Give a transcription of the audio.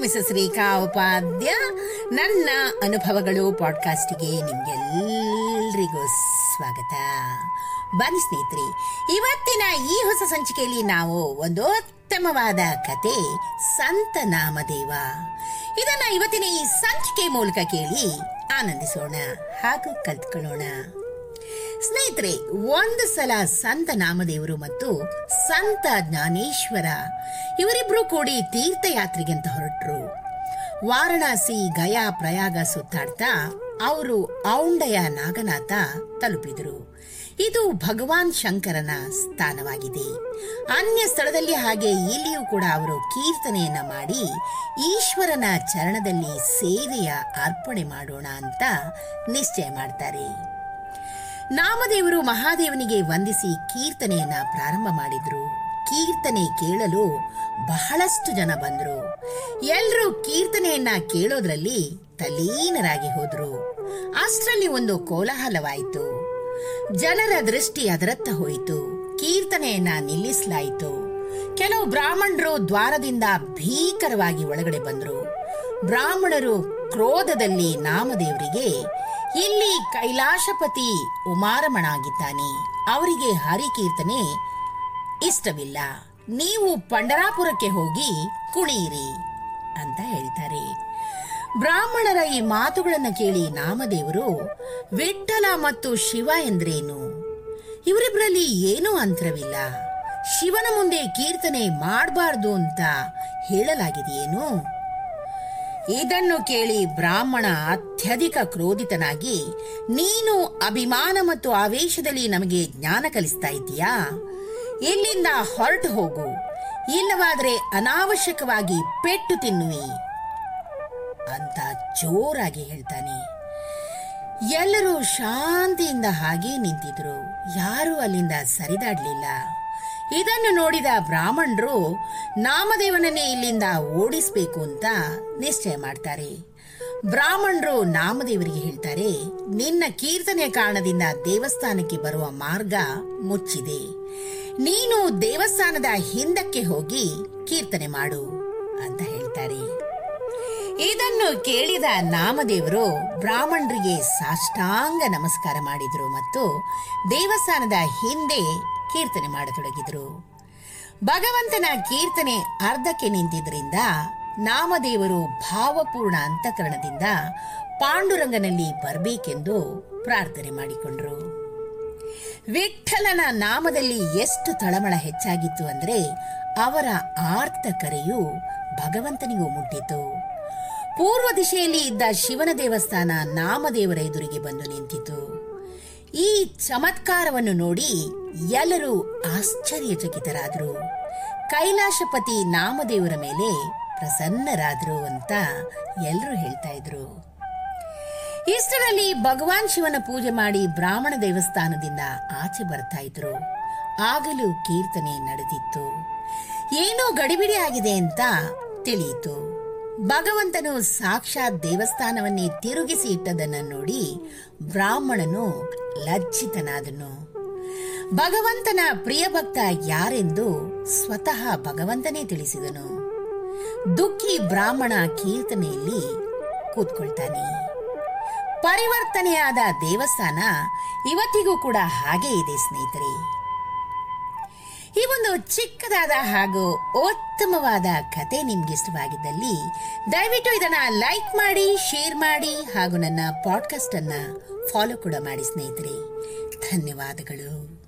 Mrs Rekha Upadhya ನನ್ನ ಅನುಭವಗಳು ಪಾಡ್ಕಾಸ್ಟ್ಗೆ ನಿಮಗೆಲ್ಲರಿಗೂ ಸ್ವಾಗತ. ಬನ್ನಿ ಸ್ನೇಹಿತರೆ, ಇವತ್ತಿನ ಈ ಹೊಸ ಸಂಚಿಕೆಯಲ್ಲಿ ನಾವು ಒಂದು ಉತ್ತಮವಾದ ಕತೆ, ಸಂತ ನಾಮದೇವ. ಇದನ್ನ ಇವತ್ತಿನ ಈ ಸಂಚಿಕೆ ಮೂಲಕ ಕೇಳಿ ಆನಂದಿಸೋಣ ಹಾಗೂ ಕಲ್ತ್ಕೊಳ್ಳೋಣ. ಸ್ನೇಹಿತರೆ, ಒಂದು ಸಲ ಸಂತ ನಾಮದೇವರು ಮತ್ತು ಸಂತ ಜ್ಞಾನೇಶ್ವರ ಇವರಿಬ್ರು ಕೂಡಿ ತೀರ್ಥಯಾತ್ರೆಗೆ ಅಂತ ಹೊರಟರು. ವಾರಣಾಸಿ ಗಯಾ ಪ್ರಯಾಗ ಸುತ್ತಾಡ್ತಾ ಅವರು ಔಂಡಯ ನಾಗನಾಥ ತಲುಪಿದರು. ಇದು ಭಗವಾನ್ ಶಂಕರನ ಸ್ಥಾನವಾಗಿದೆ. ಅನ್ಯ ಸ್ಥಳದಲ್ಲಿ ಹಾಗೆ ಇಲ್ಲಿಯೂ ಕೂಡ ಅವರು ಕೀರ್ತನೆಯನ್ನ ಮಾಡಿ ಈಶ್ವರನ ಚರಣದಲ್ಲಿ ಸೇವೆಯ ಅರ್ಪಣೆ ಮಾಡೋಣ ಅಂತ ನಿಶ್ಚಯ ಮಾಡ್ತಾರೆ. ನಾಮದೇವರು ಮಹಾದೇವನಿಗೆ ವಂದಿಸಿ ಕೀರ್ತನೆಯನ್ನ ಪ್ರಾರಂಭ ಮಾಡಿದ್ರು. ಕೀರ್ತನೆ ಕೇಳಲು ಬಹಳಷ್ಟು ಜನ ಬಂದ್ರು. ಎಲ್ರೂ ಕೀರ್ತನೆಯನ್ನ ಕೇಳೋದ್ರಲ್ಲಿ ತಲೀನರಾಗಿ ಹೋದ್ರು. ಅಷ್ಟರಲ್ಲಿ ಒಂದು ಕೋಲಾಹಲವಾಯಿತು. ಜನರ ದೃಷ್ಟಿ ಅದರತ್ತ ಹೋಯಿತು. ಕೀರ್ತನೆಯನ್ನ ನಿಲ್ಲಿಸಲಾಯಿತು. ಕೆಲವು ಬ್ರಾಹ್ಮಣರು ದ್ವಾರದಿಂದ ಭೀಕರವಾಗಿ ಒಳಗಡೆ ಬಂದ್ರು. ಬ್ರಾಹ್ಮಣರು ಕ್ರೋಧದಲ್ಲಿ ನಾಮದೇವರಿಗೆ ಇಲ್ಲಿ ಕೈಲಾಶಪತಿ ಉಮಾರಮಣಾಗಿದ್ದಾನೆ. ಅವರಿಗೆ ಹರಿಕೀರ್ತನೆ ಇಷ್ಟವಿಲ್ಲ. ನೀವು ಪಂಡರಾಪುರಕ್ಕೆ ಹೋಗಿ ಕುಣಿಯಿರಿ ಅಂತ ಹೇಳ್ತಾರೆ ಬ್ರಾಹ್ಮಣರ ಈ ಮಾತುಗಳನ್ನು ಕೇಳಿ ನಾಮದೇವರು ವಿಠಲ ಮತ್ತು ಶಿವ ಎಂದ್ರೇನು? ಇವರಿಬ್ಬರಲ್ಲಿ ಏನೂ ಅಂತರವಿಲ್ಲ. ಶಿವನ ಮುಂದೆ ಕೀರ್ತನೆ ಮಾಡಬಾರ್ದು ಅಂತ ಹೇಳಲಾಗಿದೆಯೇನು? ಇದನ್ನು ಕೇಳಿ ಬ್ರಾಹ್ಮಣ ಅತ್ಯಧಿಕ ಕ್ರೋಧಿತನಾಗಿ, ನೀನು ಅಭಿಮಾನ ಮತ್ತು ಆವೇಶದಲ್ಲಿ ನಮಗೆ ಜ್ಞಾನ ಕಲಿಸ್ತಾ ಇದ್ದೀಯಾ? ಇಲ್ಲಿಂದ ಹೊರಟು ಹೋಗು. ಇಲ್ಲವಾದರೆ ಅನಾವಶ್ಯಕವಾಗಿ ಪೆಟ್ಟು ತಿನ್ನುವಿ. ಅಂತ ಜೋರಾಗಿ ಹೇಳ್ತಾನೆ. ಎಲ್ಲರೂ ಶಾಂತಿಯಿಂದ ಹಾಗೇ ನಿಂತಿದ್ರು. ಯಾರೂ ಅಲ್ಲಿಂದ ಸರಿದಾಡ್ಲಿಲ್ಲ. ಇದನ್ನು ನೋಡಿದ ಬ್ರಾಹ್ಮಣರು, ನಾಮದೇವನನ್ನೇ ಇಲ್ಲಿಂದ ಓಡಿಸಬೇಕು ಅಂತ ನಿಶ್ಚಯ ಮಾಡ್ತಾರೆ. ಬ್ರಾಹ್ಮಣರು ನಾಮದೇವರಿಗೆ ಹೇಳ್ತಾರೆ, ನಿನ್ನ ಕೀರ್ತನೆಯ ಕಾರಣದಿಂದ ದೇವಸ್ಥಾನಕ್ಕೆ ಬರುವ ಮಾರ್ಗ ಮುಚ್ಚಿದೆ. ನೀನು ದೇವಸ್ಥಾನದ ಹಿಂದಕ್ಕೆ ಹೋಗಿ ಕೀರ್ತನೆ ಮಾಡು ಅಂತ ಹೇಳ್ತಾರೆ. ಇದನ್ನು ಕೇಳಿದ ನಾಮದೇವರು ಬ್ರಾಹ್ಮಣರಿಗೆ ಸಾಷ್ಟಾಂಗ ನಮಸ್ಕಾರ ಮಾಡಿದರು ಮತ್ತು ದೇವಸ್ಥಾನದ ಹಿಂದೆ ಕೀರ್ತನೆ ಮಾಡತೊಡಗಿದರು. ಭಗವಂತನ ಕೀರ್ತನೆ ಅರ್ಧಕ್ಕೆ ನಿಂತಿದ್ದರಿಂದ ನಾಮದೇವರು ಭಾವಪೂರ್ಣ ಅಂತಃಕರಣದಿಂದ ಪಾಂಡುರಂಗನಲ್ಲಿ ಬರಬೇಕೆಂದು ಪ್ರಾರ್ಥನೆ ಮಾಡಿಕೊಂಡ್ರು. ವಿಠಲನ ನಾಮದಲ್ಲಿ ಎಷ್ಟು ತಳಮಳ ಹೆಚ್ಚಾಗಿತ್ತು ಅಂದರೆ ಅವರ ಆರ್ತ ಕರೆಯು ಭಗವಂತನಿಗೂ ಮುಟ್ಟಿತು ಪೂರ್ವ ದಿಶೆಯಲ್ಲಿ ಇದ್ದ ಶಿವನ ದೇವಸ್ಥಾನ ನಾಮದೇವರ ಎದುರಿಗೆ ಬಂದು ನಿಂತಿತು ಈ ಚಮತ್ಕಾರವನ್ನು ನೋಡಿ ಎಲ್ಲರೂ ಆಶ್ಚರ್ಯಚಕಿತರಾದರು. ಕೈಲಾಶಪತಿ ನಾಮದೇವರ ಮೇಲೆ ಪ್ರಸನ್ನರಾದರು ಅಂತ ಎಲ್ಲರೂ ಹೇಳ್ತಾ ಇದ್ರು. ಇಷ್ಟರಲ್ಲಿ ಭಗವಾನ್ ಶಿವನ ಪೂಜೆ ಮಾಡಿ ಬ್ರಾಹ್ಮಣ ದೇವಸ್ಥಾನದಿಂದ ಆಚೆ ಬರ್ತಾ ಇದ್ರು. ಆಗಲೂ ಕೀರ್ತನೆ ನಡೆದಿತ್ತು. ಏನೋ ಗಡಿಬಿಡಿ ಆಗಿದೆ ಅಂತ ತಿಳಿಯಿತು. ಭಗವಂತನು ಸಾಕ್ಷಾತ್ ದೇವಸ್ಥಾನವನ್ನೇ ತಿರುಗಿಸಿ ಇಟ್ಟದನ್ನ ನೋಡಿ ಬ್ರಾಹ್ಮಣನು ಲಜ್ಜಿತನಾದನು. ಭಗವಂತನ ಪ್ರಿಯ ಭಕ್ತ ಯಾರೆಂದು ಸ್ವತಃ ಭಗವಂತನೇ ತಿಳಿಸಿದನು. ದುಃಖಿ ಬ್ರಾಹ್ಮಣ ಕೀರ್ತನೆಯಲ್ಲಿ ಕೂತ್ಕೊಳ್ತಾನೆ. ಪರಿವರ್ತನೆಯಾದ ದೇವಸ್ಥಾನ ಇವತ್ತಿಗೂ ಕೂಡ ಹಾಗೆ ಇದೆ, ಸ್ನೇಹಿತರೆ. ಈ ಒಂದು ಚಿಕ್ಕದಾದ ಹಾಗೂ ಉತ್ತಮವಾದ ಕತೆ ನಿಮ್ಗೆ ಇಷ್ಟವಾಗಿದ್ದಲ್ಲಿ ದಯವಿಟ್ಟು ಇದನ್ನ ಲೈಕ್ ಮಾಡಿ, ಶೇರ್ ಮಾಡಿ ಹಾಗೂ ನನ್ನ ಪಾಡ್ಕಾಸ್ಟ್ ಅನ್ನ ಫಾಲೋ ಕೂಡ ಮಾಡಿ, ಸ್ನೇಹಿತರೆ. ಧನ್ಯವಾದಗಳು.